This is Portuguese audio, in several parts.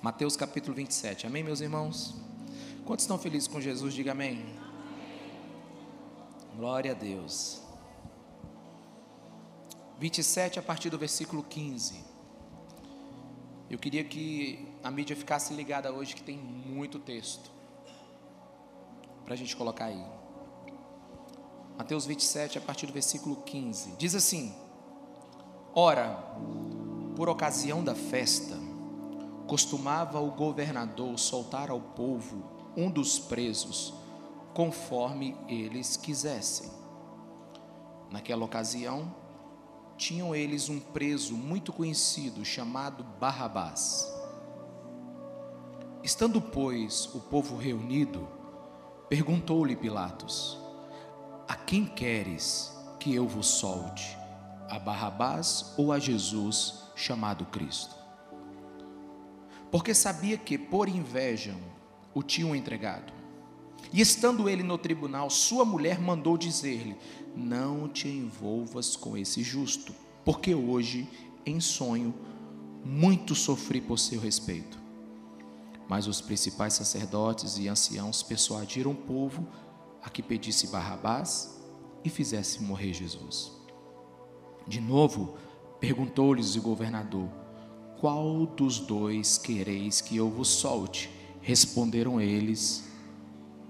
Mateus capítulo 27. Amém, meus irmãos? Quantos estão felizes com Jesus? Diga amém. Glória a Deus. 27 a partir do versículo 15. Eu queria que a mídia ficasse ligada hoje, que tem muito texto. Para a gente colocar aí. Mateus 27, a partir do versículo 15. Diz assim: Ora, por ocasião da festa, costumava o governador soltar ao povo um dos presos, conforme eles quisessem. Naquela ocasião, tinham eles um preso muito conhecido chamado Barrabás. Estando, pois, o povo reunido, perguntou-lhe Pilatos: A quem queres que eu vos solte? A Barrabás ou a Jesus chamado Cristo? Porque sabia que, por inveja, o tinham entregado. E estando ele no tribunal, sua mulher mandou dizer-lhe: não te envolvas com esse justo, porque hoje, em sonho, muito sofri por seu respeito. Mas os principais sacerdotes e anciãos persuadiram o povo a que pedisse Barrabás e fizesse morrer Jesus. De novo, perguntou-lhes o governador: Qual dos dois quereis que eu vos solte? Responderam eles: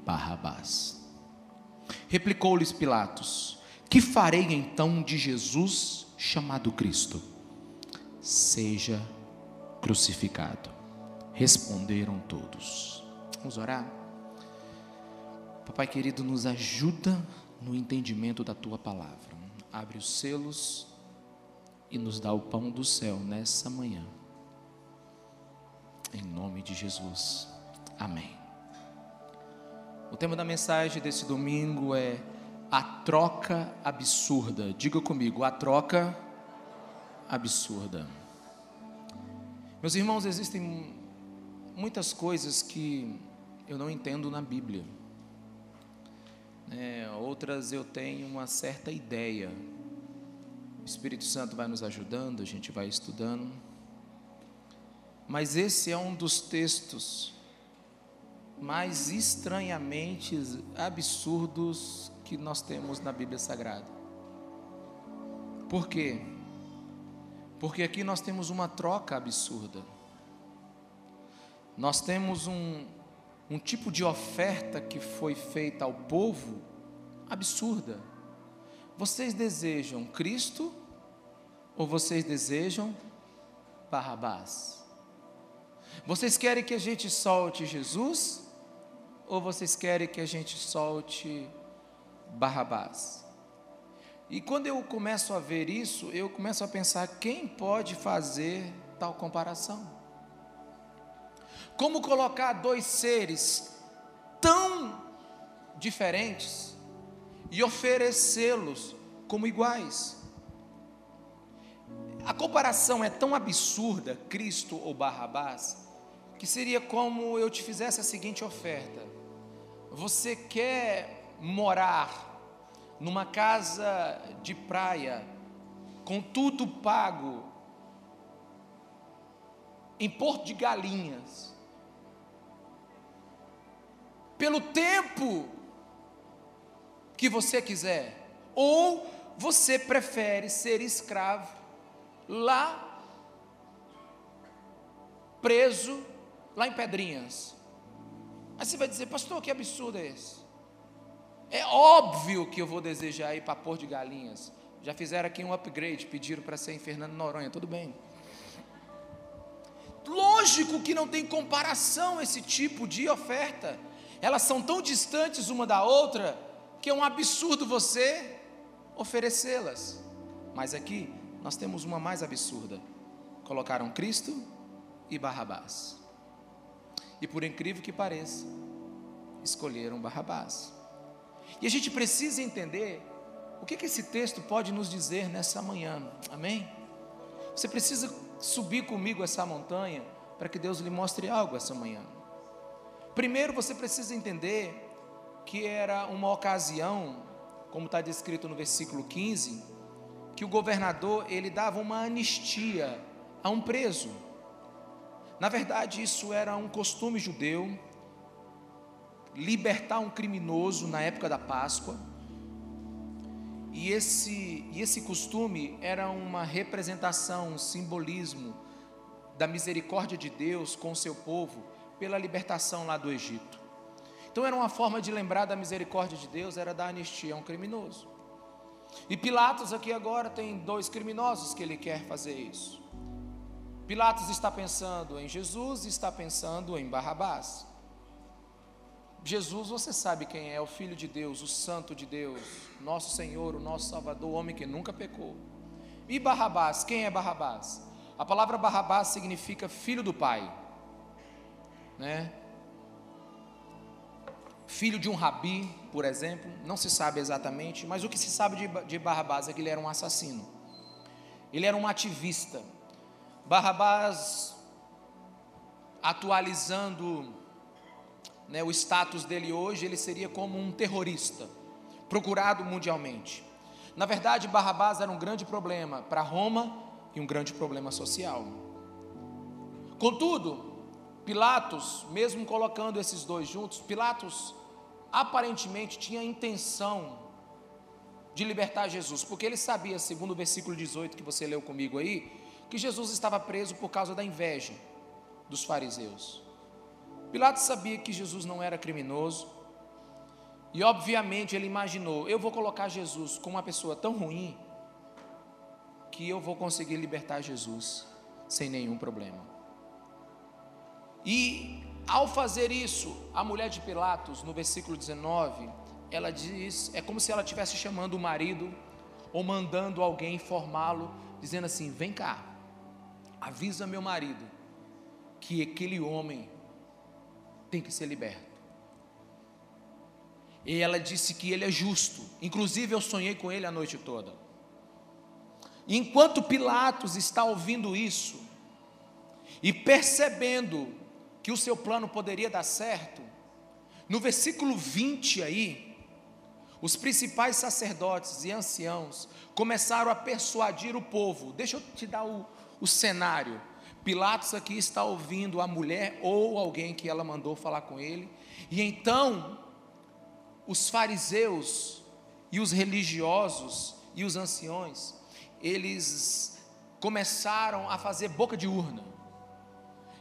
Barrabás. Replicou-lhes Pilatos: que farei então de Jesus chamado Cristo? Seja crucificado. Responderam todos. Vamos orar? Papai querido, nos ajuda no entendimento da tua palavra. Abre os selos e nos dá o pão do céu nessa manhã. Em nome de Jesus. Amém. O tema da mensagem desse domingo é a troca absurda. Diga comigo, a troca absurda. Meus irmãos, existem muitas coisas que eu não entendo na Bíblia. É, outras eu tenho uma certa ideia. O Espírito Santo vai nos ajudando, a gente vai estudando. Mas esse é um dos textos mais estranhamente absurdos que nós temos na Bíblia Sagrada. Por quê? Porque aqui nós temos uma troca absurda. Nós temos um, um tipo de oferta que foi feita ao povo absurda. Vocês desejam Cristo ou vocês desejam Barrabás? Vocês querem que a gente solte Jesus ou vocês querem que a gente solte Barrabás. E quando eu começo a ver isso, eu começo a pensar quem pode fazer tal comparação. Como colocar dois seres tão diferentes e oferecê-los como iguais? A comparação é tão absurda, Cristo ou Barrabás, que seria como eu te fizesse a seguinte oferta: Você quer morar numa casa de praia, com tudo pago, em Porto de Galinhas, pelo tempo que você quiser, ou você prefere ser escravo lá, preso, lá em Pedrinhas. Aí você vai dizer, pastor, que absurdo é esse? É óbvio que eu vou desejar ir para Porto de Galinhas. Já fizeram aqui um upgrade, pediram para ser em Fernando Noronha, tudo bem. Lógico que não tem comparação esse tipo de oferta. Elas são tão distantes uma da outra que é um absurdo você oferecê-las. Mas aqui nós temos uma mais absurda. Colocaram Cristo e Barrabás. E por incrível que pareça, escolheram Barrabás. E a gente precisa entender o que, que esse texto pode nos dizer nessa manhã, amém? Você precisa subir comigo essa montanha para que Deus lhe mostre algo essa manhã. Primeiro você precisa entender que era uma ocasião, como está descrito no versículo 15, que o governador ele dava uma anistia a um preso. Na verdade, isso era um costume judeu, libertar um criminoso na época da Páscoa. E esse, e esse costume era uma representação, um simbolismo da misericórdia de Deus com o seu povo pela libertação lá do Egito. Então era uma forma de lembrar da misericórdia de Deus, era dar anistia a um criminoso. E Pilatos aqui agora tem dois criminosos que ele quer fazer isso. Pilatos está pensando em Jesus e está pensando em Barrabás. Jesus, você sabe quem é, o Filho de Deus, o Santo de Deus, nosso Senhor, o nosso Salvador, o homem que nunca pecou. E Barrabás, quem é Barrabás? A palavra Barrabás significa filho do pai, né? Filho de um rabi, por exemplo, não se sabe exatamente, mas o que se sabe de, de Barrabás é que ele era um assassino, ele era um ativista. Barrabás, atualizando né, o status dele hoje, ele seria como um terrorista, procurado mundialmente. Na verdade, Barrabás era um grande problema para Roma e um grande problema social. Contudo, Pilatos, mesmo colocando esses dois juntos, Pilatos aparentemente tinha a intenção de libertar Jesus, porque ele sabia, segundo o versículo 18 que você leu comigo aí, que Jesus estava preso por causa da inveja dos fariseus. Pilatos sabia que Jesus não era criminoso, e obviamente ele imaginou: eu vou colocar Jesus como uma pessoa tão ruim, que eu vou conseguir libertar Jesus sem nenhum problema. E ao fazer isso, a mulher de Pilatos, no versículo 19, ela diz: é como se ela estivesse chamando o marido ou mandando alguém informá-lo, dizendo assim: vem cá, avisa meu marido que aquele homem tem que ser liberto. E ela disse que ele é justo. Inclusive eu sonhei com ele a noite toda. E enquanto Pilatos está ouvindo isso e percebendo que o seu plano poderia dar certo, no versículo 20 aí, os principais sacerdotes e anciãos começaram a persuadir o povo. Deixa eu te dar o, o cenário. Pilatos aqui está ouvindo a mulher ou alguém que ela mandou falar com ele, e então os fariseus e os religiosos e os anciões, eles começaram a fazer boca de urna.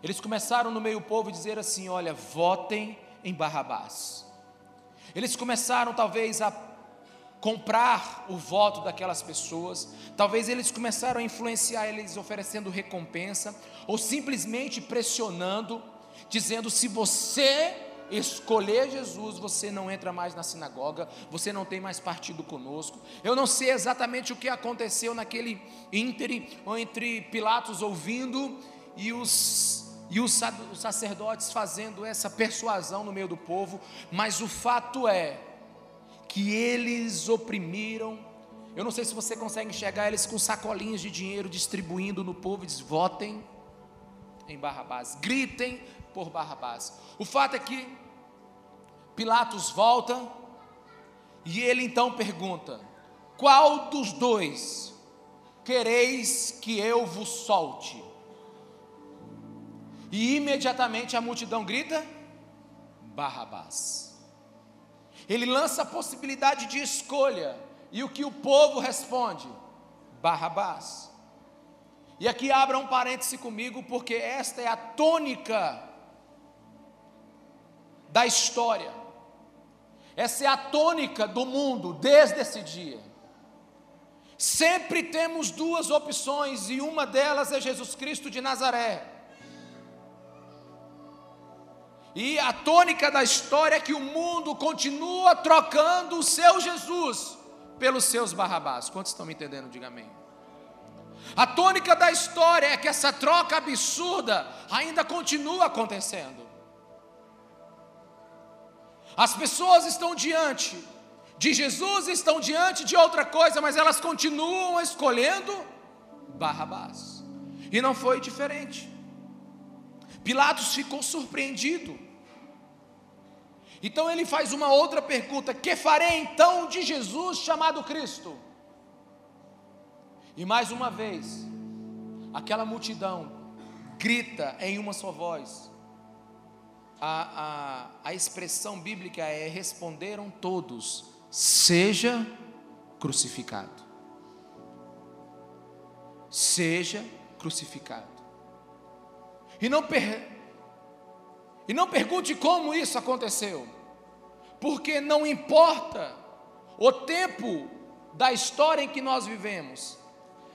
Eles começaram no meio do povo dizer assim: olha, votem em Barrabás. Eles começaram talvez a comprar o voto daquelas pessoas, talvez eles começaram a influenciar eles oferecendo recompensa, ou simplesmente pressionando, dizendo: se você escolher Jesus, você não entra mais na sinagoga, você não tem mais partido conosco. Eu não sei exatamente o que aconteceu naquele íntere, entre Pilatos ouvindo e os e os sacerdotes fazendo essa persuasão no meio do povo, mas o fato é que eles oprimiram. Eu não sei se você consegue enxergar eles com sacolinhas de dinheiro distribuindo no povo diz: votem em Barrabás, gritem por Barrabás. O fato é que Pilatos volta e ele então pergunta: Qual dos dois quereis que eu vos solte? E imediatamente a multidão grita: Barrabás. Ele lança a possibilidade de escolha. E o que o povo responde? Barrabás. E aqui abra um parêntese comigo, porque esta é a tônica da história. Essa é a tônica do mundo desde esse dia. Sempre temos duas opções e uma delas é Jesus Cristo de Nazaré. E a tônica da história é que o mundo continua trocando o seu Jesus pelos seus Barrabás. Quantos estão me entendendo? Diga amém. A tônica da história é que essa troca absurda ainda continua acontecendo. As pessoas estão diante de Jesus, estão diante de outra coisa, mas elas continuam escolhendo Barrabás. E não foi diferente. Pilatos ficou surpreendido. Então ele faz uma outra pergunta: Que farei então de Jesus chamado Cristo? E mais uma vez, aquela multidão grita em uma só voz. A, a, a expressão bíblica é: responderam todos, seja crucificado. Seja crucificado. E não, per... e não pergunte como isso aconteceu, porque não importa o tempo da história em que nós vivemos,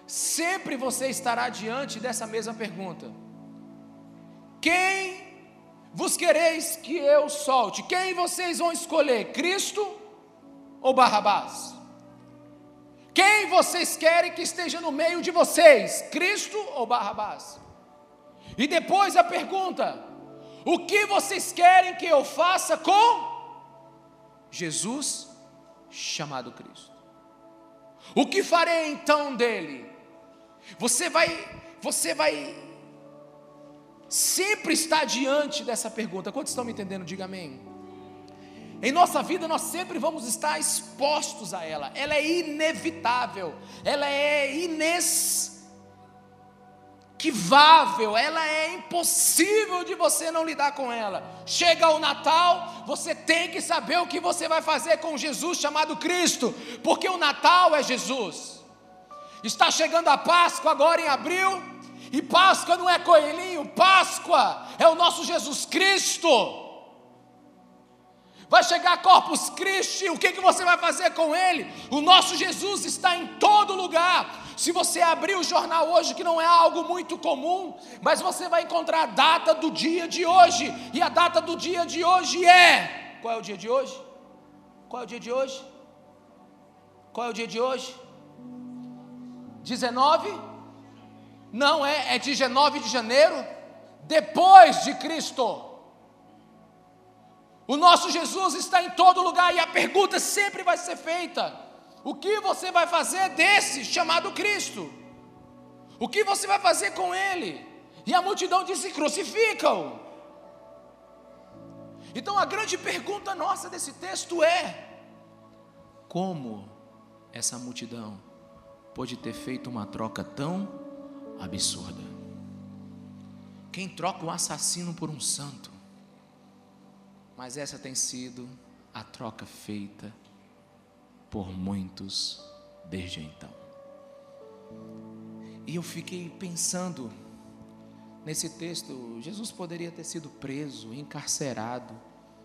sempre você estará diante dessa mesma pergunta: Quem vos quereis que eu solte? Quem vocês vão escolher, Cristo ou Barrabás? Quem vocês querem que esteja no meio de vocês, Cristo ou Barrabás? E depois a pergunta: o que vocês querem que eu faça com Jesus chamado Cristo? O que farei então dele? Você vai, você vai sempre estar diante dessa pergunta. Quantos estão me entendendo? Diga amém. Em nossa vida nós sempre vamos estar expostos a ela. Ela é inevitável. Ela é ines inesquivável, ela é impossível de você não lidar com ela. Chega o Natal, você tem que saber o que você vai fazer com Jesus chamado Cristo, porque o Natal é Jesus. Está chegando a Páscoa agora em abril, e Páscoa não é coelhinho, Páscoa é o nosso Jesus Cristo. Vai chegar Corpus Christi, o que, que você vai fazer com ele? O nosso Jesus está em todo lugar. Se você abrir o jornal hoje, que não é algo muito comum, mas você vai encontrar a data do dia de hoje, e a data do dia de hoje é. Qual é o dia de hoje? Qual é o dia de hoje? Qual é o dia de hoje? 19? Não é, é 19 de janeiro, depois de Cristo. O nosso Jesus está em todo lugar e a pergunta sempre vai ser feita: o que você vai fazer desse chamado Cristo? O que você vai fazer com ele? E a multidão disse: crucificam. Então a grande pergunta nossa desse texto é: como essa multidão pode ter feito uma troca tão absurda? Quem troca um assassino por um santo? Mas essa tem sido a troca feita por muitos desde então. E eu fiquei pensando nesse texto, Jesus poderia ter sido preso, encarcerado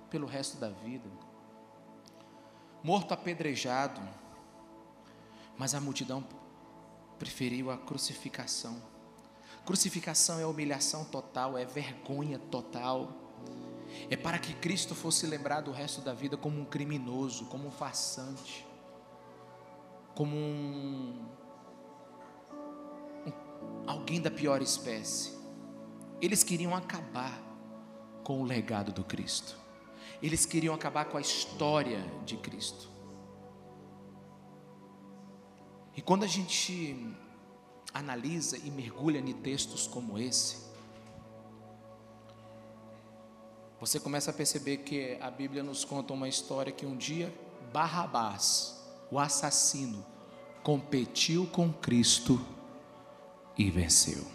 pelo resto da vida, morto apedrejado, mas a multidão preferiu a crucificação. Crucificação é humilhação total, é vergonha total. É para que Cristo fosse lembrado o resto da vida como um criminoso, como um farsante como um, um, alguém da pior espécie. Eles queriam acabar com o legado do Cristo. Eles queriam acabar com a história de Cristo. E quando a gente analisa e mergulha em textos como esse, você começa a perceber que a Bíblia nos conta uma história que um dia Barrabás, o assassino, competiu com Cristo e venceu.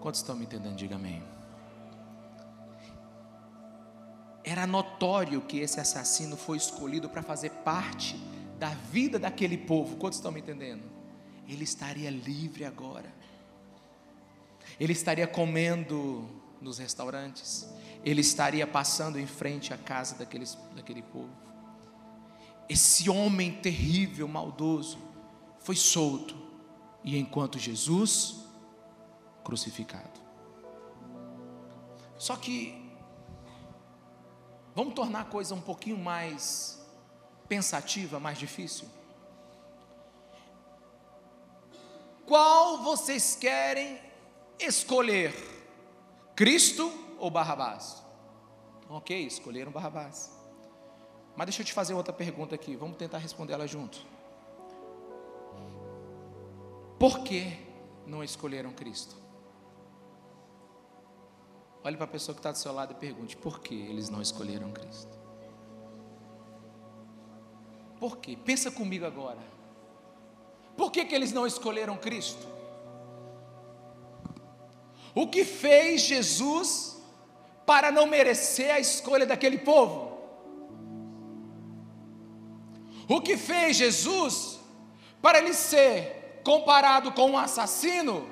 Quantos estão me entendendo? Diga amém. Era notório que esse assassino foi escolhido para fazer parte da vida daquele povo. Quantos estão me entendendo? Ele estaria livre agora. Ele estaria comendo nos restaurantes. Ele estaria passando em frente à casa daqueles, daquele povo esse homem terrível, maldoso, foi solto, e enquanto Jesus crucificado. Só que, vamos tornar a coisa um pouquinho mais pensativa, mais difícil. Qual vocês querem escolher? Cristo ou Barrabás? Ok, escolheram Barrabás. Mas deixa eu te fazer outra pergunta aqui, vamos tentar responder ela junto. Por que não escolheram Cristo? Olhe para a pessoa que está do seu lado e pergunte: por que eles não escolheram Cristo? Por quê? Pensa comigo agora. Por que, que eles não escolheram Cristo? o que fez Jesus para não merecer a escolha daquele povo? O que fez Jesus para ele ser comparado com um assassino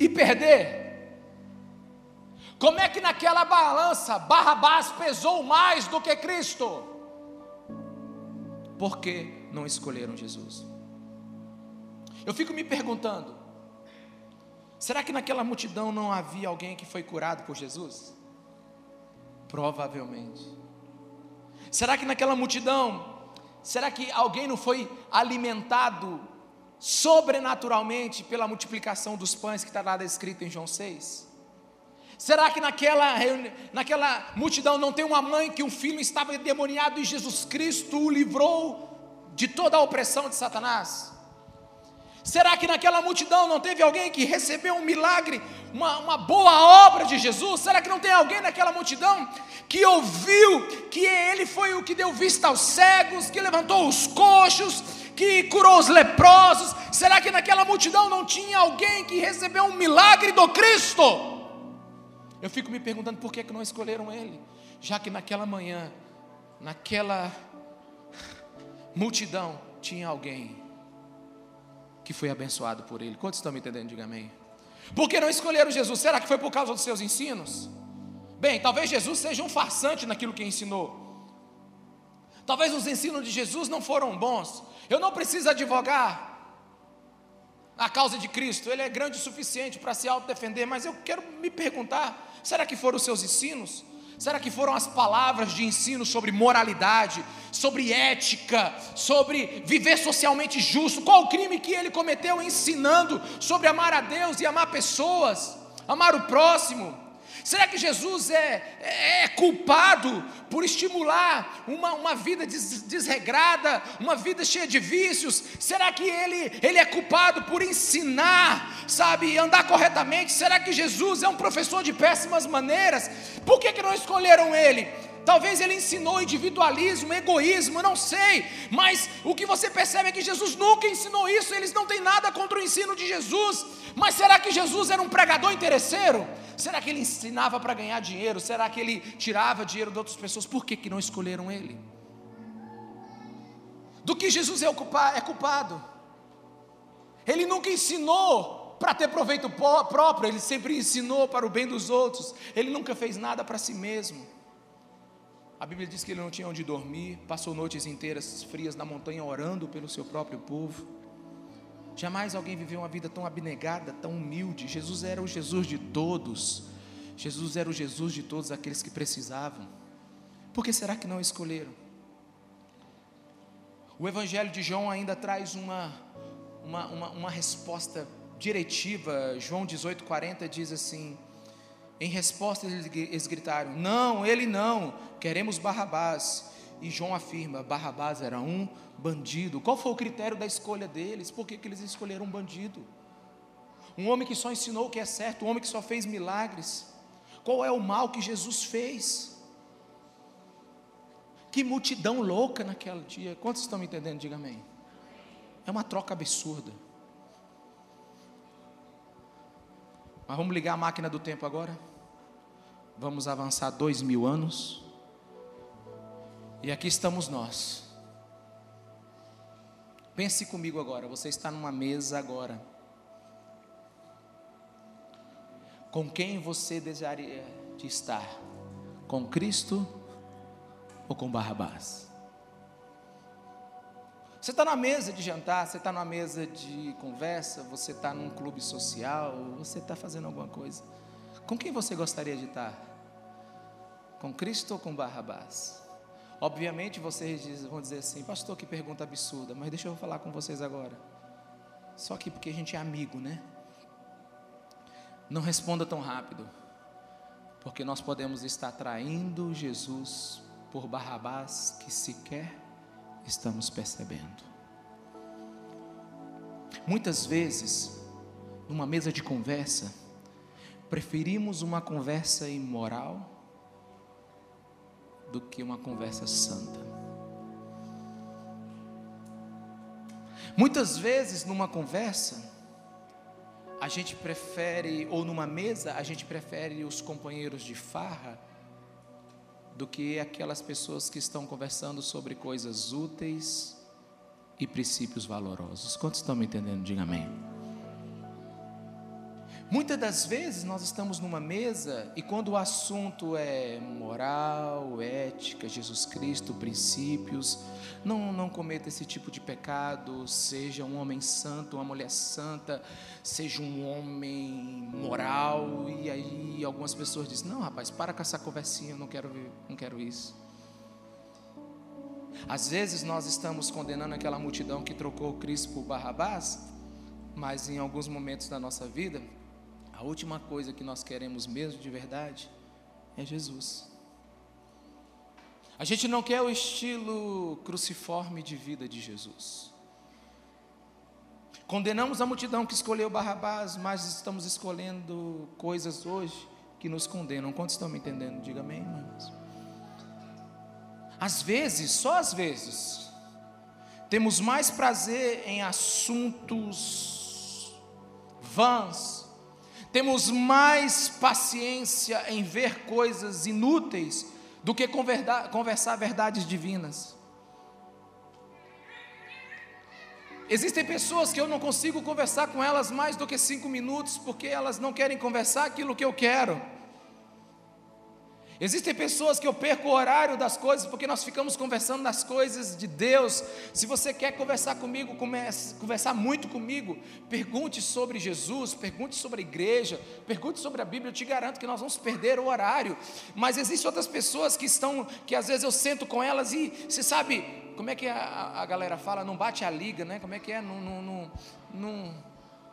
e perder? Como é que naquela balança Barrabás pesou mais do que Cristo? Por que não escolheram Jesus? Eu fico me perguntando: será que naquela multidão não havia alguém que foi curado por Jesus? Provavelmente. Será que naquela multidão, será que alguém não foi alimentado sobrenaturalmente pela multiplicação dos pães que está lá descrito em João 6? Será que naquela, naquela multidão não tem uma mãe que um filho estava endemoniado e Jesus Cristo o livrou de toda a opressão de Satanás? Será que naquela multidão não teve alguém que recebeu um milagre, uma, uma boa obra de Jesus? Será que não tem alguém naquela multidão que ouviu que ele foi o que deu vista aos cegos, que levantou os coxos, que curou os leprosos? Será que naquela multidão não tinha alguém que recebeu um milagre do Cristo? Eu fico me perguntando por que, que não escolheram ele, já que naquela manhã, naquela multidão, tinha alguém que foi abençoado por ele. Quantos estão me entendendo? Diga amém. Por que não escolheram Jesus? Será que foi por causa dos seus ensinos? Bem, talvez Jesus seja um farsante naquilo que ensinou. Talvez os ensinos de Jesus não foram bons. Eu não preciso advogar a causa de Cristo, ele é grande o suficiente para se autodefender, mas eu quero me perguntar: será que foram os seus ensinos? Será que foram as palavras de ensino sobre moralidade, sobre ética, sobre viver socialmente justo? Qual o crime que ele cometeu ensinando sobre amar a Deus e amar pessoas, amar o próximo? Será que Jesus é, é, é culpado por estimular uma, uma vida des, desregrada, uma vida cheia de vícios? Será que ele, ele é culpado por ensinar, sabe, andar corretamente? Será que Jesus é um professor de péssimas maneiras? Por que, que não escolheram ele? Talvez ele ensinou individualismo, egoísmo, não sei, mas o que você percebe é que Jesus nunca ensinou isso, eles não têm nada contra o ensino de Jesus. Mas será que Jesus era um pregador interesseiro? Será que ele ensinava para ganhar dinheiro? Será que ele tirava dinheiro de outras pessoas? Por que, que não escolheram ele? Do que Jesus é, é culpado? Ele nunca ensinou para ter proveito próprio, ele sempre ensinou para o bem dos outros. Ele nunca fez nada para si mesmo. A Bíblia diz que ele não tinha onde dormir, passou noites inteiras frias na montanha orando pelo seu próprio povo. Jamais alguém viveu uma vida tão abnegada, tão humilde. Jesus era o Jesus de todos. Jesus era o Jesus de todos aqueles que precisavam. Por que será que não escolheram? O Evangelho de João ainda traz uma, uma, uma, uma resposta diretiva. João 18,40 diz assim: Em resposta, eles gritaram: Não, ele não, queremos Barrabás. E João afirma: Barrabás era um bandido. Qual foi o critério da escolha deles? Por que, que eles escolheram um bandido? Um homem que só ensinou o que é certo, um homem que só fez milagres. Qual é o mal que Jesus fez? Que multidão louca naquele dia. Quantos estão me entendendo? Diga amém. É uma troca absurda. Mas vamos ligar a máquina do tempo agora? Vamos avançar dois mil anos. E aqui estamos nós Pense comigo agora, você está numa mesa agora. Com quem você desejaria de estar? Com Cristo ou com Barrabás? Você está na mesa de jantar, você está numa mesa de conversa, você está num clube social, você está fazendo alguma coisa. Com quem você gostaria de estar? Com Cristo ou com Barrabás? Obviamente vocês vão dizer assim, pastor, que pergunta absurda, mas deixa eu falar com vocês agora. Só que porque a gente é amigo, né? Não responda tão rápido, porque nós podemos estar traindo Jesus por Barrabás que sequer estamos percebendo. Muitas vezes, numa mesa de conversa, preferimos uma conversa imoral do que uma conversa santa. Muitas vezes, numa conversa, a gente prefere, ou numa mesa, a gente prefere os companheiros de farra do que aquelas pessoas que estão conversando sobre coisas úteis e princípios valorosos. Quantos estão me entendendo? Diga amém. Muitas das vezes nós estamos numa mesa e quando o assunto é moral, ética, Jesus Cristo, princípios, não, não cometa esse tipo de pecado, seja um homem santo, uma mulher santa, seja um homem moral, e aí algumas pessoas dizem: Não, rapaz, para com essa conversinha, eu não quero, não quero isso. Às vezes nós estamos condenando aquela multidão que trocou Cristo por Barrabás, mas em alguns momentos da nossa vida, a última coisa que nós queremos mesmo de verdade é Jesus. A gente não quer o estilo cruciforme de vida de Jesus. Condenamos a multidão que escolheu Barrabás, mas estamos escolhendo coisas hoje que nos condenam. Quantos estão me entendendo? Diga amém, irmãos. Às vezes, só às vezes, temos mais prazer em assuntos vãs, temos mais paciência em ver coisas inúteis do que conversar verdades divinas. Existem pessoas que eu não consigo conversar com elas mais do que cinco minutos, porque elas não querem conversar aquilo que eu quero. Existem pessoas que eu perco o horário das coisas porque nós ficamos conversando das coisas de Deus. Se você quer conversar comigo, comece, conversar muito comigo, pergunte sobre Jesus, pergunte sobre a igreja, pergunte sobre a Bíblia. Eu te garanto que nós vamos perder o horário. Mas existem outras pessoas que estão, que às vezes eu sento com elas e você sabe como é que a, a galera fala? Não bate a liga, né? Como é que é? Não, não, não, não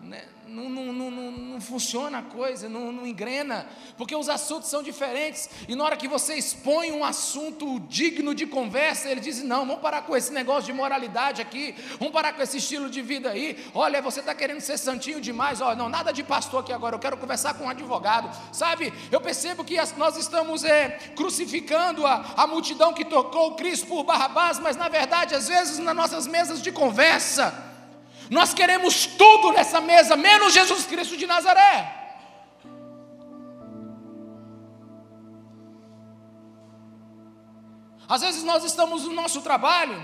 né? Não, não, não, não, funciona a coisa, não, não engrena, porque os assuntos são diferentes, e na hora que você expõe um assunto digno de conversa, ele diz: Não, vamos parar com esse negócio de moralidade aqui, vamos parar com esse estilo de vida aí. Olha, você está querendo ser santinho demais, olha, não, nada de pastor aqui agora, eu quero conversar com um advogado, sabe? Eu percebo que nós estamos é, crucificando a, a multidão que tocou Cristo por Barrabás, mas na verdade, às vezes, nas nossas mesas de conversa, nós queremos tudo nessa mesa, menos Jesus Cristo de Nazaré. Às vezes nós estamos no nosso trabalho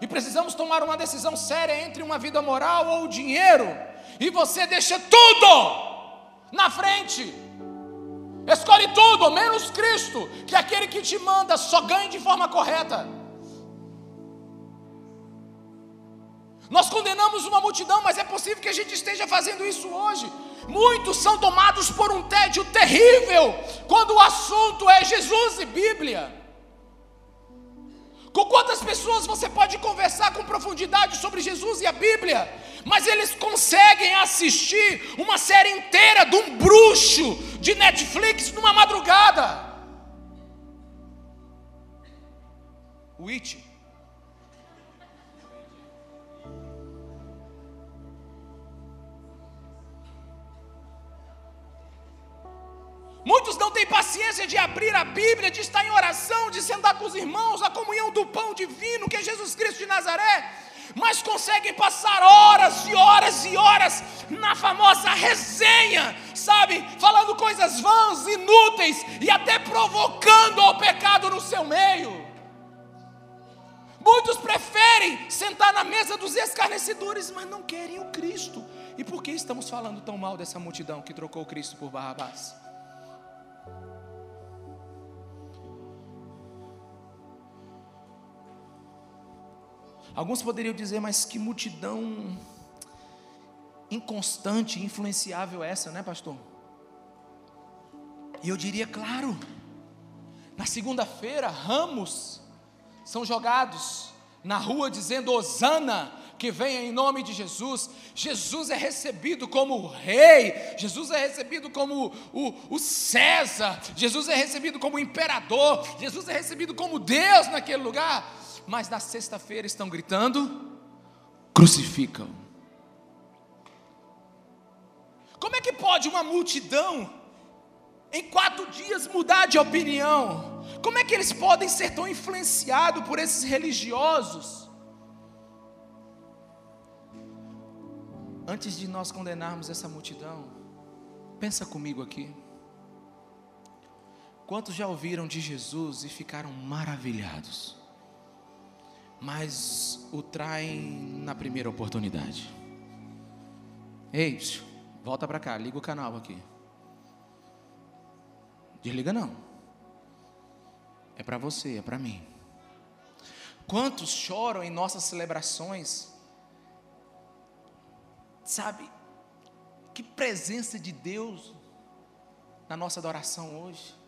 e precisamos tomar uma decisão séria entre uma vida moral ou dinheiro, e você deixa tudo na frente. Escolhe tudo, menos Cristo, que é aquele que te manda só ganhe de forma correta. Nós condenamos uma multidão, mas é possível que a gente esteja fazendo isso hoje. Muitos são tomados por um tédio terrível quando o assunto é Jesus e Bíblia. Com quantas pessoas você pode conversar com profundidade sobre Jesus e a Bíblia, mas eles conseguem assistir uma série inteira de um bruxo de Netflix numa madrugada? Witch. Paciência de abrir a Bíblia, de estar em oração, de sentar com os irmãos, a comunhão do pão divino, que é Jesus Cristo de Nazaré, mas conseguem passar horas e horas e horas na famosa resenha, sabe? Falando coisas vãs, inúteis e até provocando ao pecado no seu meio. Muitos preferem sentar na mesa dos escarnecedores, mas não querem o Cristo. E por que estamos falando tão mal dessa multidão que trocou Cristo por Barrabás? Alguns poderiam dizer, mas que multidão inconstante, influenciável é essa, né, pastor? E eu diria, claro, na segunda-feira, ramos são jogados na rua dizendo Osana, que venha em nome de Jesus. Jesus é recebido como rei, Jesus é recebido como o, o César, Jesus é recebido como imperador, Jesus é recebido como Deus naquele lugar mas na sexta-feira estão gritando: crucificam. Como é que pode uma multidão em quatro dias mudar de opinião? Como é que eles podem ser tão influenciados por esses religiosos? Antes de nós condenarmos essa multidão, pensa comigo aqui. Quantos já ouviram de Jesus e ficaram maravilhados, mas o traem na primeira oportunidade? Ei, volta para cá, liga o canal aqui. Desliga não. É para você, é para mim. Quantos choram em nossas celebrações? Sabe, que presença de Deus na nossa adoração hoje.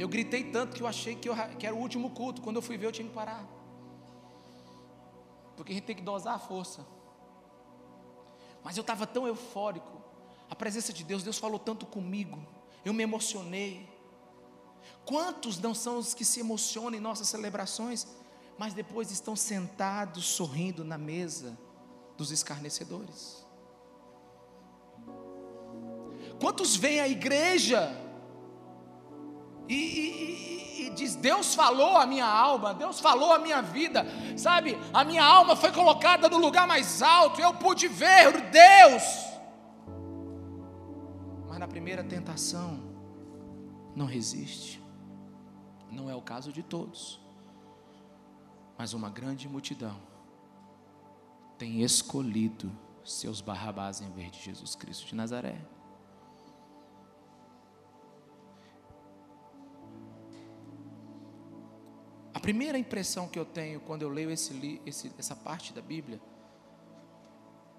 Eu gritei tanto que eu achei que, eu, que era o último culto. Quando eu fui ver, eu tinha que parar. Porque a gente tem que dosar a força. Mas eu estava tão eufórico. A presença de Deus, Deus falou tanto comigo. Eu me emocionei. Quantos não são os que se emocionam em nossas celebrações, mas depois estão sentados sorrindo na mesa dos escarnecedores? Quantos vêm à igreja e, e, e, diz: Deus falou a minha alma, Deus falou a minha vida, sabe? A minha alma foi colocada no lugar mais alto, eu pude ver Deus. Mas na primeira tentação, não resiste. Não é o caso de todos, mas uma grande multidão tem escolhido seus Barrabás em vez de Jesus Cristo de Nazaré. A primeira impressão que eu tenho quando eu leio esse, esse, essa parte da Bíblia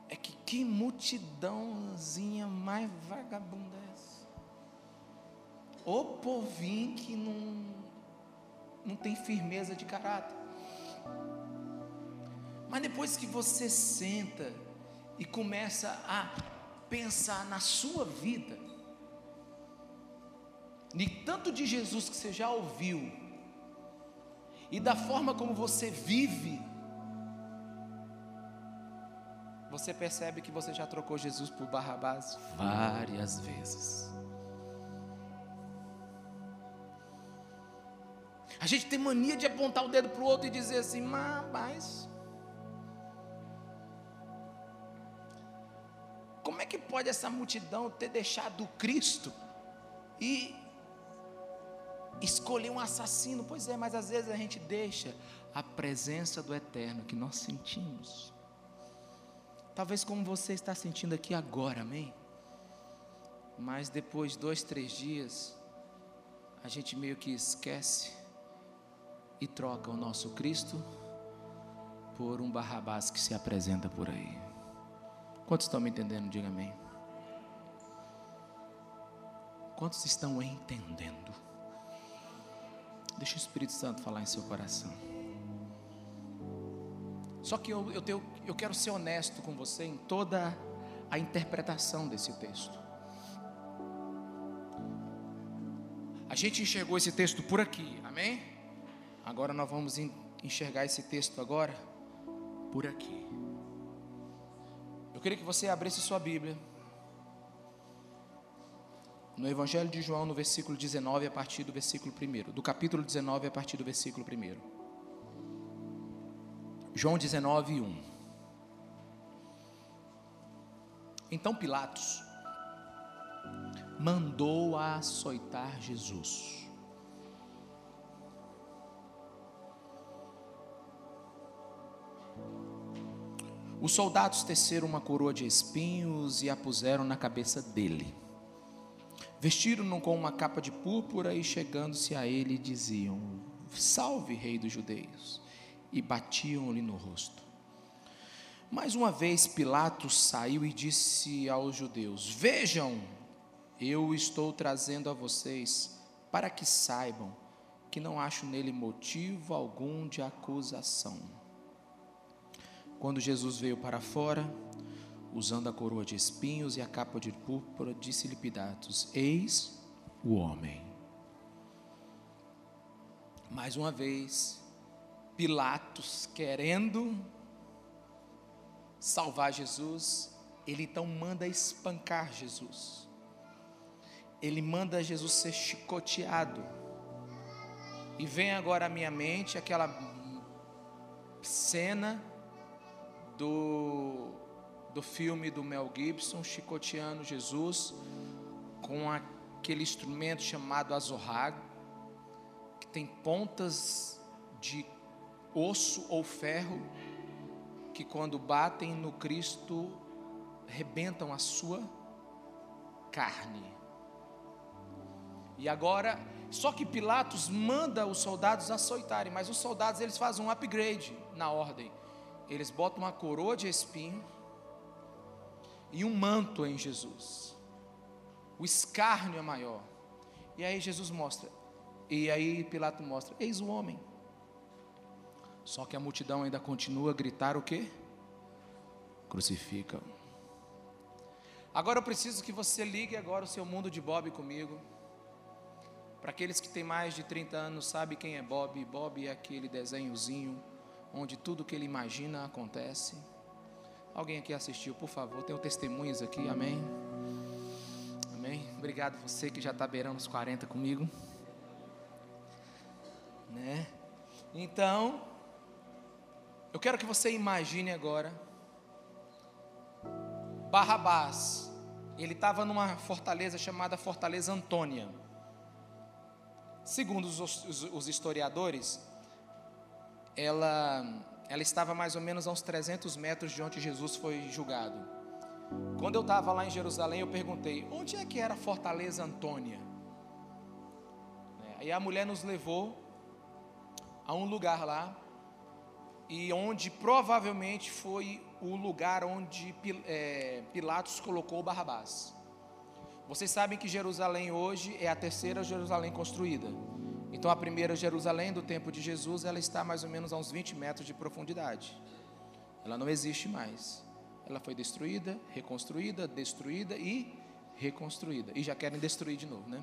é que que multidãozinha mais vagabunda é essa? O povinho que não, não tem firmeza de caráter. Mas depois que você senta e começa a pensar na sua vida, de tanto de Jesus que você já ouviu, e da forma como você vive, você percebe que você já trocou Jesus por Barrabás várias vezes. A gente tem mania de apontar o dedo para o outro e dizer assim, mas. Como é que pode essa multidão ter deixado Cristo e escolher um assassino. Pois é, mas às vezes a gente deixa a presença do eterno que nós sentimos. Talvez como você está sentindo aqui agora, amém? Mas depois, dois, três dias, a gente meio que esquece e troca o nosso Cristo por um Barrabás que se apresenta por aí. Quantos estão me entendendo? Diga amém. Quantos estão entendendo? Deixa o Espírito Santo falar em seu coração. Só que eu, eu, tenho, eu quero ser honesto com você em toda a interpretação desse texto. A gente enxergou esse texto por aqui, amém? Agora nós vamos enxergar esse texto agora por aqui. Eu queria que você abrisse sua Bíblia no Evangelho de João, no versículo 19, a partir do versículo 1. Do capítulo 19, a partir do versículo 1. João 19, 1. Então Pilatos mandou açoitar Jesus. Os soldados teceram uma coroa de espinhos e a puseram na cabeça dele Vestiram-no com uma capa de púrpura e, chegando-se a ele, diziam: Salve, Rei dos Judeus! E batiam-lhe no rosto. Mais uma vez Pilatos saiu e disse aos judeus: Vejam, eu estou trazendo a vocês para que saibam que não acho nele motivo algum de acusação. Quando Jesus veio para fora, usando a coroa de espinhos e a capa de púrpura, disse-lhe Eis o homem. Mais uma vez, Pilatos querendo salvar Jesus, ele então manda espancar Jesus. Ele manda Jesus ser chicoteado. E vem agora à minha mente aquela cena do, do filme do Mel Gibson, chicoteando Jesus, com aquele instrumento chamado azorrag, que tem pontas de osso ou ferro, que quando batem no Cristo, rebentam a sua carne. E agora, só que Pilatos manda os soldados açoitarem, mas os soldados eles fazem um upgrade na ordem. Eles botam uma coroa de espinho e um manto em Jesus. O escárnio é maior. E aí Jesus mostra, e aí Pilato mostra: Eis o homem. Só que a multidão ainda continua a gritar o quê? Crucifica. Agora eu preciso que você ligue agora o seu mundo de Bob comigo. Para aqueles que têm mais de 30 anos, sabe quem é Bob? Bob é aquele desenhozinho onde tudo que ele imagina acontece. Alguém aqui assistiu, por favor, tenho testemunhas aqui, amém? Amém? Obrigado você que já está beirando os 40 comigo. Né? Então, eu quero que você imagine agora Barrabás, ele estava numa fortaleza chamada Fortaleza Antônia. Segundo os, os, os, historiadores, ela, ela estava mais ou menos a uns 300 metros de onde Jesus foi julgado. Quando eu estava lá em Jerusalém, eu perguntei: onde é que era a Fortaleza Antônia? Aí a mulher nos levou a um lugar lá, e onde provavelmente foi o lugar onde é, Pilatos colocou Barrabás. Vocês sabem que Jerusalém hoje é a terceira Jerusalém construída. Então a primeira Jerusalém do tempo de Jesus, ela está mais ou menos a uns 20 metros de profundidade. Ela não existe mais. Ela foi destruída, reconstruída, destruída e reconstruída. E já querem destruir de novo, né?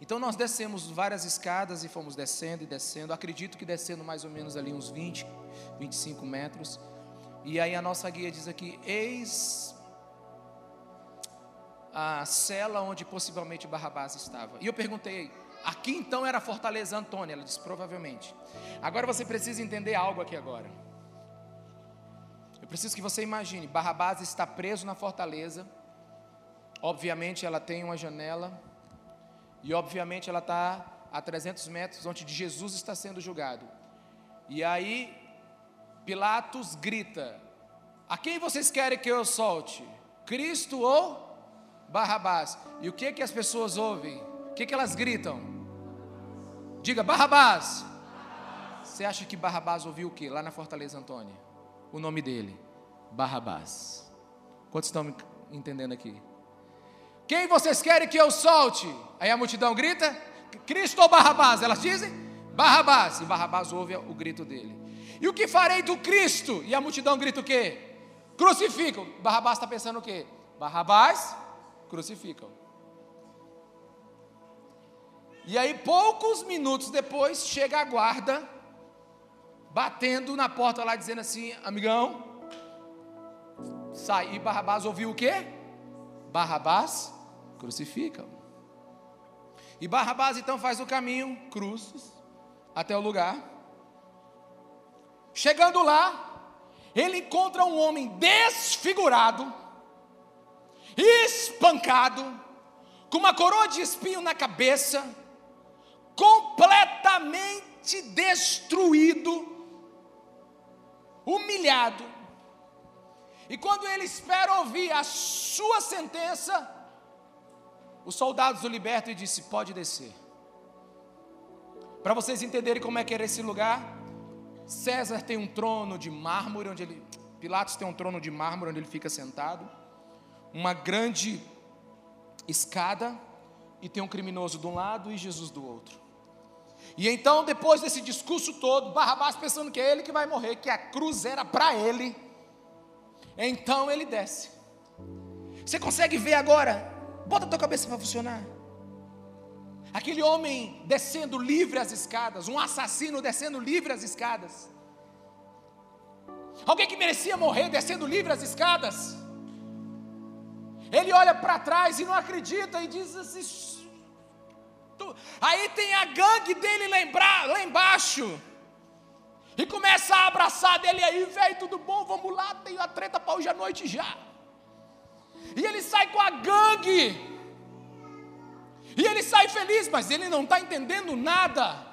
Então nós descemos várias escadas e fomos descendo e descendo. Acredito que descendo mais ou menos ali uns 20, 25 metros. E aí a nossa guia diz aqui: Eis a cela onde possivelmente Barrabás estava. E eu perguntei: Aqui então era a Fortaleza Antônia? Ela disse: Provavelmente. Agora você precisa entender algo aqui agora. Eu preciso que você imagine: Barrabás está preso na fortaleza. Obviamente ela tem uma janela. E obviamente ela está a 300 metros onde Jesus está sendo julgado. E aí Pilatos grita: A quem vocês querem que eu solte? Cristo ou Barrabás? E o que que as pessoas ouvem? Que que elas gritam? Diga Barrabás. Você acha que Barrabás ouviu o que lá na Fortaleza Antônia? O nome dele, Barrabás. Quantos estão me entendendo aqui? Quem vocês querem que eu solte? Aí a multidão grita: Cristo ou Barrabás? Elas dizem: Barrabás. E Barrabás ouve o grito dele. E o que farei do Cristo? E a multidão grita o quê? Crucificam. Barrabás está pensando o quê? Barrabás, crucificam. E aí, poucos minutos depois, chega a guarda, batendo na porta lá, dizendo assim: amigão, sai. E Barrabás ouviu o quê? Barrabás, crucificam. E Barrabás então faz o caminho, cruzes, até o lugar. Chegando lá, ele encontra um homem desfigurado, espancado, com uma coroa de espinho na cabeça, completamente destruído, humilhado. E quando ele espera ouvir a sua sentença, os soldados o libertam e disse: Pode descer. Para vocês entenderem como é que era esse lugar, César tem um trono de mármore onde ele Pilatos tem um trono de mármore onde ele fica sentado, uma grande escada e tem um criminoso de um lado e Jesus do outro. E então, depois desse discurso todo, Barrabás pensando que é ele que vai morrer, que a cruz era para ele, então ele desce. Você consegue ver agora? Bota a tua cabeça para funcionar. Aquele homem descendo livre as escadas, um assassino descendo livre as escadas. Alguém que merecia morrer descendo livre as escadas. Ele olha para trás e não acredita e diz assim. Aí tem a gangue dele lembrar, lá embaixo. E começa a abraçar dele aí, velho, tudo bom? Vamos lá, tenho a treta para hoje à noite já. E ele sai com a gangue. E ele sai feliz, mas ele não está entendendo nada.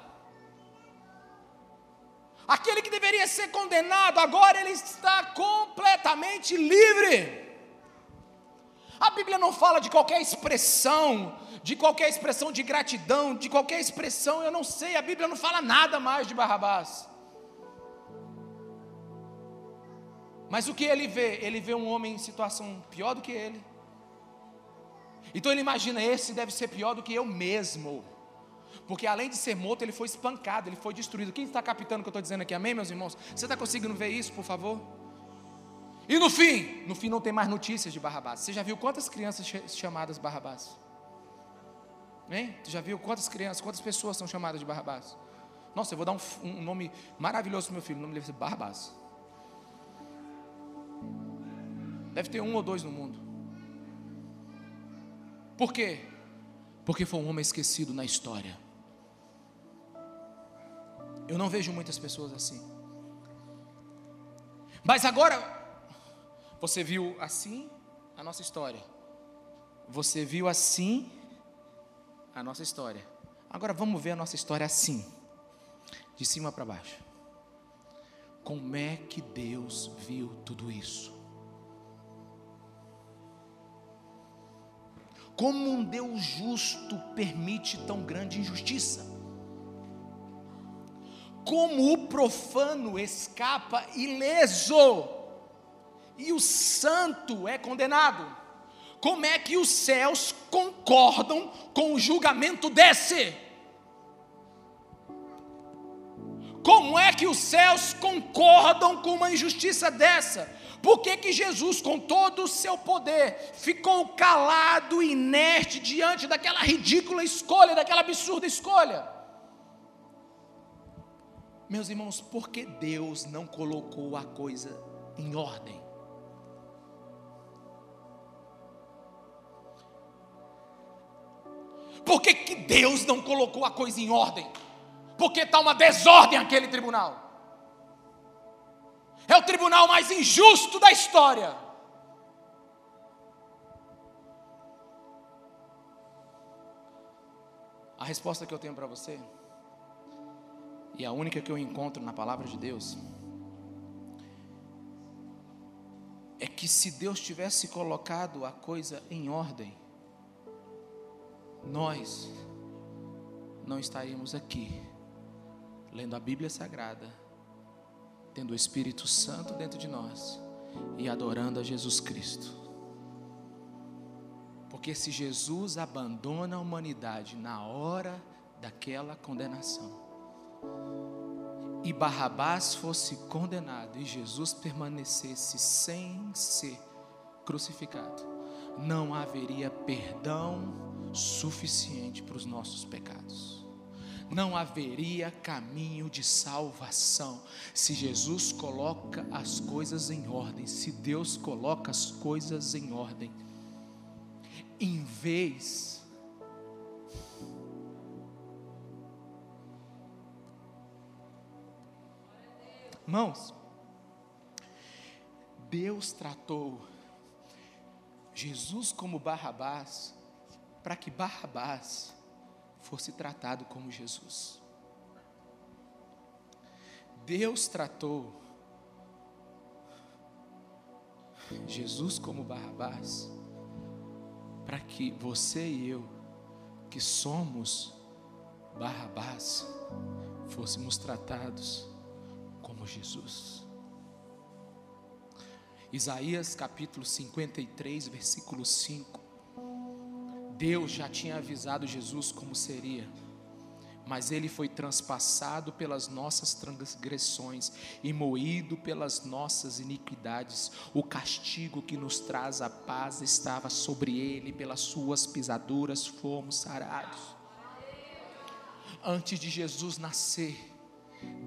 Aquele que deveria ser condenado, agora ele está completamente livre. A Bíblia não fala de qualquer expressão, de qualquer expressão de gratidão, de qualquer expressão, eu não sei, a Bíblia não fala nada mais de Barrabás. Mas o que ele vê? Ele vê um homem em situação pior do que ele. Então ele imagina: esse deve ser pior do que eu mesmo. Porque além de ser morto, ele foi espancado, ele foi destruído. Quem está captando o que eu estou dizendo aqui? Amém, meus irmãos? Você está conseguindo ver isso, por favor? E no fim? No fim não tem mais notícias de Barrabás. Você já viu quantas crianças chamadas Barrabás? Hein? Você já viu quantas crianças, quantas pessoas são chamadas de Barrabás? Nossa, eu vou dar um, um nome maravilhoso para meu filho. O nome deve ser Barrabás. Deve ter um ou dois no mundo. Por quê? Porque foi um homem esquecido na história. Eu não vejo muitas pessoas assim. Mas agora, você viu assim a nossa história. Você viu assim a nossa história. Agora vamos ver a nossa história assim, de cima para baixo. Como é que Deus viu tudo isso? Como um Deus justo permite tão grande injustiça? Como o profano escapa ileso e o santo é condenado? Como é que os céus concordam com o julgamento desse? Como é que os céus concordam com uma injustiça dessa? Por que, que Jesus, com todo o seu poder, ficou calado, inerte diante daquela ridícula escolha, daquela absurda escolha? Meus irmãos, por que Deus não colocou a coisa em ordem? Por que, que Deus não colocou a coisa em ordem? Porque está uma desordem aquele tribunal. É o tribunal mais injusto da história. A resposta que eu tenho para você, e a única que eu encontro na palavra de Deus, é que se Deus tivesse colocado a coisa em ordem, nós não estaríamos aqui lendo a Bíblia Sagrada tendo o Espírito Santo dentro de nós e adorando a Jesus Cristo. Porque se Jesus abandona a humanidade na hora daquela condenação, e Barrabás fosse condenado e Jesus permanecesse sem ser crucificado, não haveria perdão suficiente para os nossos pecados não haveria caminho de salvação. Se Jesus coloca as coisas em ordem, se Deus coloca as coisas em ordem, em vez Irmãos, Deus tratou Jesus como Barrabás, para que Barrabás fosse tratado como Jesus. Deus tratou Jesus como Barrabás, para que você e eu, que somos Barrabás, fôssemos tratados como Jesus. Isaías capítulo 53, versículo 5. Deus já tinha avisado Jesus como seria, mas ele foi transpassado pelas nossas transgressões e moído pelas nossas iniquidades. O castigo que nos traz a paz estava sobre ele, pelas suas pisaduras fomos sarados. Antes de Jesus nascer,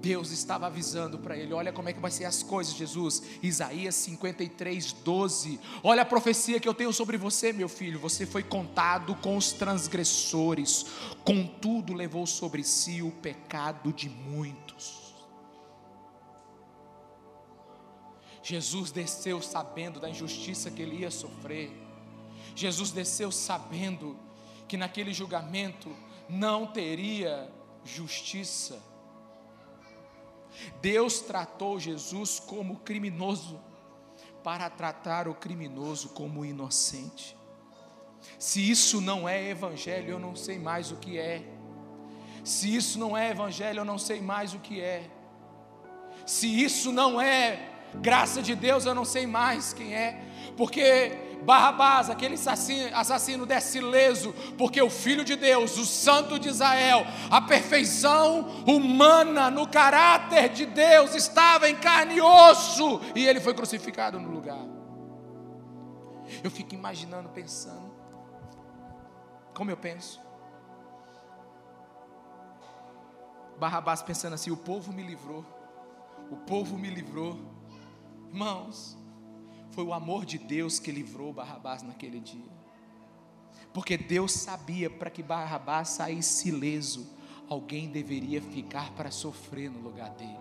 Deus estava avisando para ele: olha como é que vai ser as coisas, Jesus. Isaías 53, 12. Olha a profecia que eu tenho sobre você, meu filho. Você foi contado com os transgressores, contudo levou sobre si o pecado de muitos. Jesus desceu sabendo da injustiça que ele ia sofrer. Jesus desceu sabendo que naquele julgamento não teria justiça. Deus tratou Jesus como criminoso para tratar o criminoso como inocente. Se isso não é evangelho, eu não sei mais o que é. Se isso não é evangelho, eu não sei mais o que é. Se isso não é graça de Deus, eu não sei mais quem é. Porque Barrabás, aquele assassino, assassino desce leso, porque o Filho de Deus, o Santo de Israel, a perfeição humana no caráter de Deus, estava em carne e osso, e ele foi crucificado no lugar. Eu fico imaginando, pensando, como eu penso. Barrabás pensando assim: o povo me livrou, o povo me livrou. Irmãos, foi o amor de Deus que livrou Barrabás naquele dia. Porque Deus sabia para que Barrabás saísse ileso, alguém deveria ficar para sofrer no lugar dele.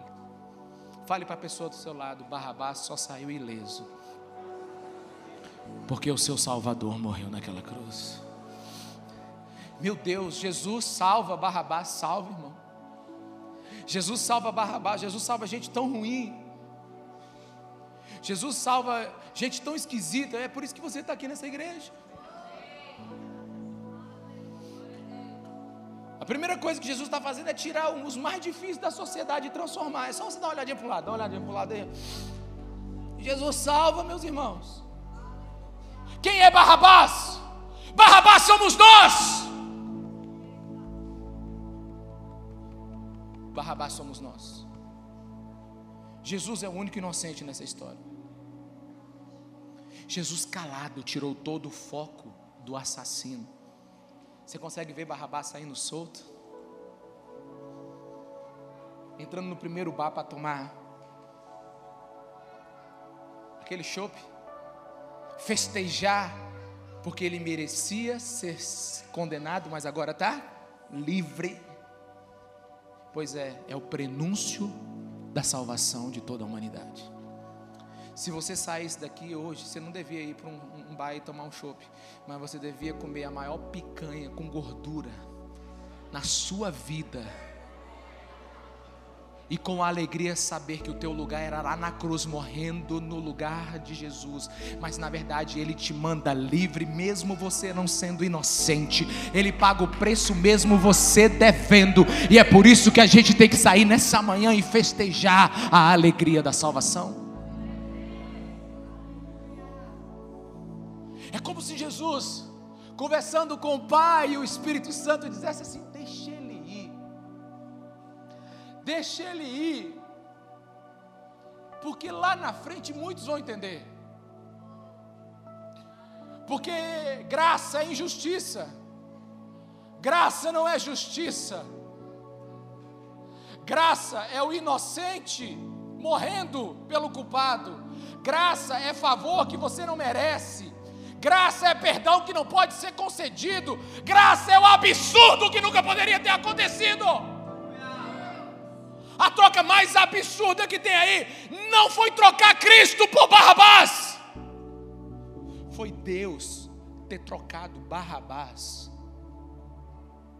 Fale para a pessoa do seu lado: Barrabás só saiu ileso, porque o seu Salvador morreu naquela cruz. Meu Deus, Jesus salva Barrabás, salva, irmão. Jesus salva Barrabás, Jesus salva gente tão ruim. Jesus salva gente tão esquisita, é por isso que você está aqui nessa igreja. A primeira coisa que Jesus está fazendo é tirar os mais difíceis da sociedade e transformar. É só você dar uma olhadinha para o lado, dá uma olhadinha para o lado aí. Jesus salva, meus irmãos. Quem é Barrabás? Barrabás somos nós. Barrabás somos nós. Jesus é o único inocente nessa história. Jesus calado tirou todo o foco do assassino. Você consegue ver Barrabás saindo solto? Entrando no primeiro bar para tomar aquele chope, festejar, porque ele merecia ser condenado, mas agora está livre. Pois é, é o prenúncio da salvação de toda a humanidade. Se você saísse daqui hoje, você não devia ir para um, um bar e tomar um chopp, mas você devia comer a maior picanha com gordura na sua vida. E com alegria saber que o teu lugar era lá na cruz, morrendo no lugar de Jesus. Mas na verdade Ele te manda livre, mesmo você não sendo inocente. Ele paga o preço, mesmo você devendo. E é por isso que a gente tem que sair nessa manhã e festejar a alegria da salvação. Conversando com o Pai e o Espírito Santo, dissesse assim: Deixa ele ir, deixa ele ir, porque lá na frente muitos vão entender. Porque graça é injustiça, graça não é justiça, graça é o inocente morrendo pelo culpado, graça é favor que você não merece. Graça é perdão que não pode ser concedido. Graça é o absurdo que nunca poderia ter acontecido. A troca mais absurda que tem aí não foi trocar Cristo por Barrabás. Foi Deus ter trocado Barrabás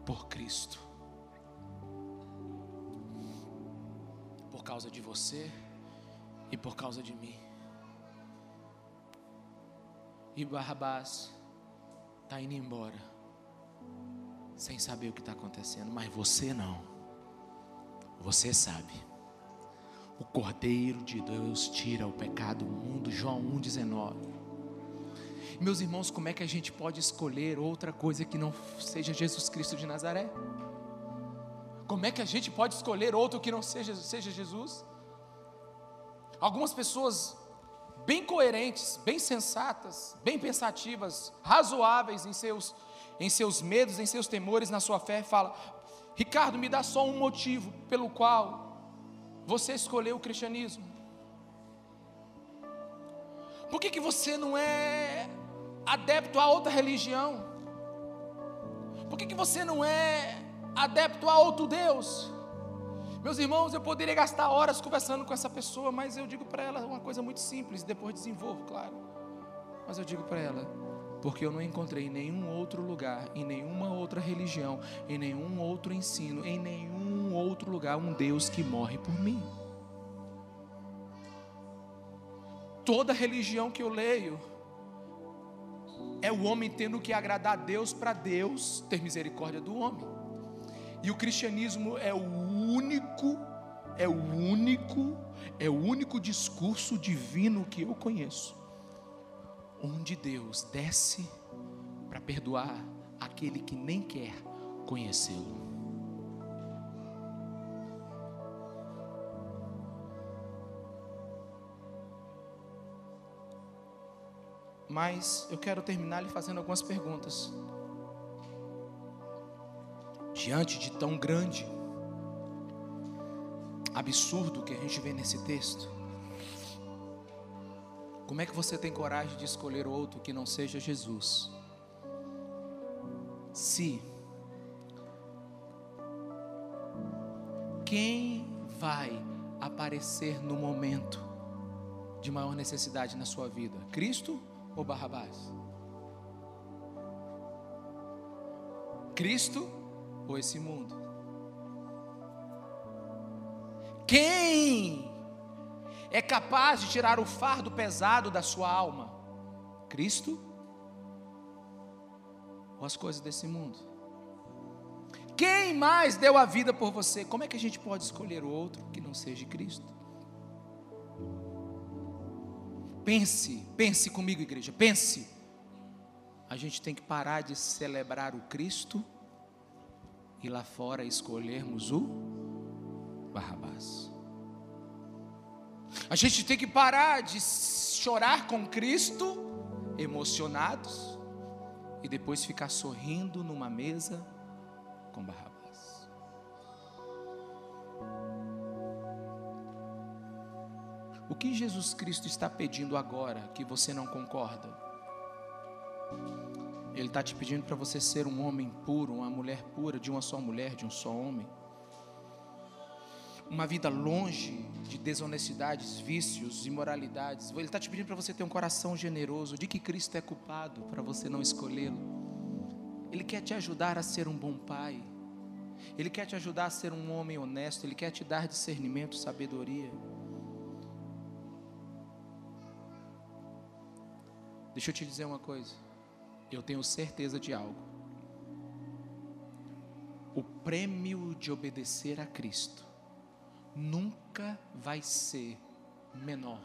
por Cristo. Por causa de você e por causa de mim. E Barrabás está indo embora, sem saber o que está acontecendo, mas você não, você sabe. O Cordeiro de Deus tira o pecado do mundo, João 1,19. Meus irmãos, como é que a gente pode escolher outra coisa que não seja Jesus Cristo de Nazaré? Como é que a gente pode escolher outro que não seja, seja Jesus? Algumas pessoas bem coerentes, bem sensatas, bem pensativas, razoáveis em seus, em seus medos, em seus temores, na sua fé, fala: Ricardo, me dá só um motivo pelo qual você escolheu o cristianismo. Por que, que você não é adepto a outra religião? Por que, que você não é adepto a outro Deus? Meus irmãos, eu poderia gastar horas conversando com essa pessoa, mas eu digo para ela uma coisa muito simples, depois desenvolvo, claro. Mas eu digo para ela, porque eu não encontrei em nenhum outro lugar, em nenhuma outra religião, em nenhum outro ensino, em nenhum outro lugar, um Deus que morre por mim. Toda religião que eu leio é o homem tendo que agradar a Deus para Deus ter misericórdia do homem. E o cristianismo é o único, é o único, é o único discurso divino que eu conheço, onde Deus desce para perdoar aquele que nem quer conhecê-lo. Mas eu quero terminar lhe fazendo algumas perguntas diante de tão grande absurdo que a gente vê nesse texto, como é que você tem coragem de escolher outro que não seja Jesus? Se quem vai aparecer no momento de maior necessidade na sua vida? Cristo ou Barrabás? Cristo ou esse mundo? Quem é capaz de tirar o fardo pesado da sua alma? Cristo ou as coisas desse mundo? Quem mais deu a vida por você? Como é que a gente pode escolher o outro que não seja Cristo? Pense, pense comigo, igreja, pense. A gente tem que parar de celebrar o Cristo e lá fora escolhermos o Barrabás. A gente tem que parar de chorar com Cristo, emocionados, e depois ficar sorrindo numa mesa com Barrabás. O que Jesus Cristo está pedindo agora que você não concorda? Ele está te pedindo para você ser um homem puro, uma mulher pura, de uma só mulher, de um só homem. Uma vida longe de desonestidades, vícios, imoralidades. Ele está te pedindo para você ter um coração generoso. De que Cristo é culpado para você não escolhê-lo? Ele quer te ajudar a ser um bom pai. Ele quer te ajudar a ser um homem honesto. Ele quer te dar discernimento, sabedoria. Deixa eu te dizer uma coisa eu tenho certeza de algo. O prêmio de obedecer a Cristo nunca vai ser menor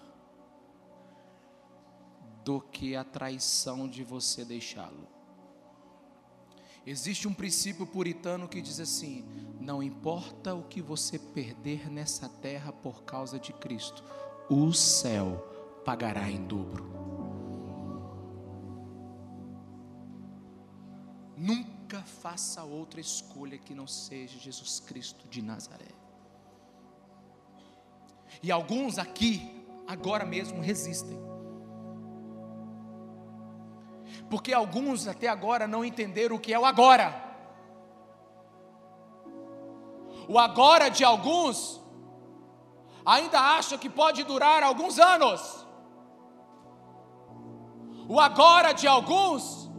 do que a traição de você deixá-lo. Existe um princípio puritano que diz assim: não importa o que você perder nessa terra por causa de Cristo, o céu pagará em dobro. Nunca faça outra escolha que não seja Jesus Cristo de Nazaré. E alguns aqui, agora mesmo, resistem. Porque alguns até agora não entenderam o que é o agora. O agora de alguns ainda acha que pode durar alguns anos. O agora de alguns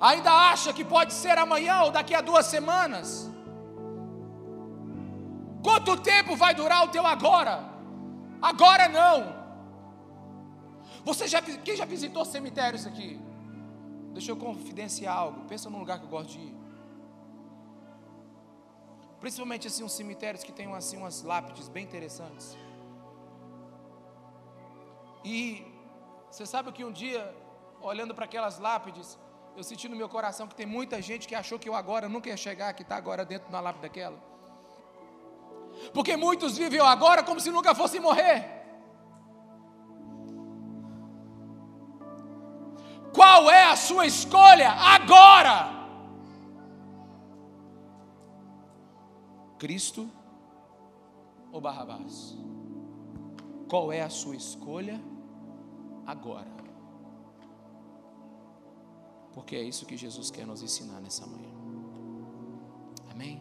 ainda acha que pode ser amanhã ou daqui a duas semanas. Quanto tempo vai durar o teu agora? Agora não. Você já, quem já visitou cemitérios aqui? Deixa eu confidenciar algo. Pensa num lugar que eu gosto de ir. Principalmente assim uns cemitérios que tem assim umas lápides bem interessantes. E você sabe que um dia, olhando para aquelas lápides, eu senti no meu coração que tem muita gente que achou que eu agora nunca ia chegar, que está agora dentro da lápide daquela. Porque muitos vivem agora como se nunca fossem morrer. Qual é a sua escolha agora? Cristo ou Barrabás? Qual é a sua escolha agora? porque é isso que Jesus quer nos ensinar nessa manhã. Amém?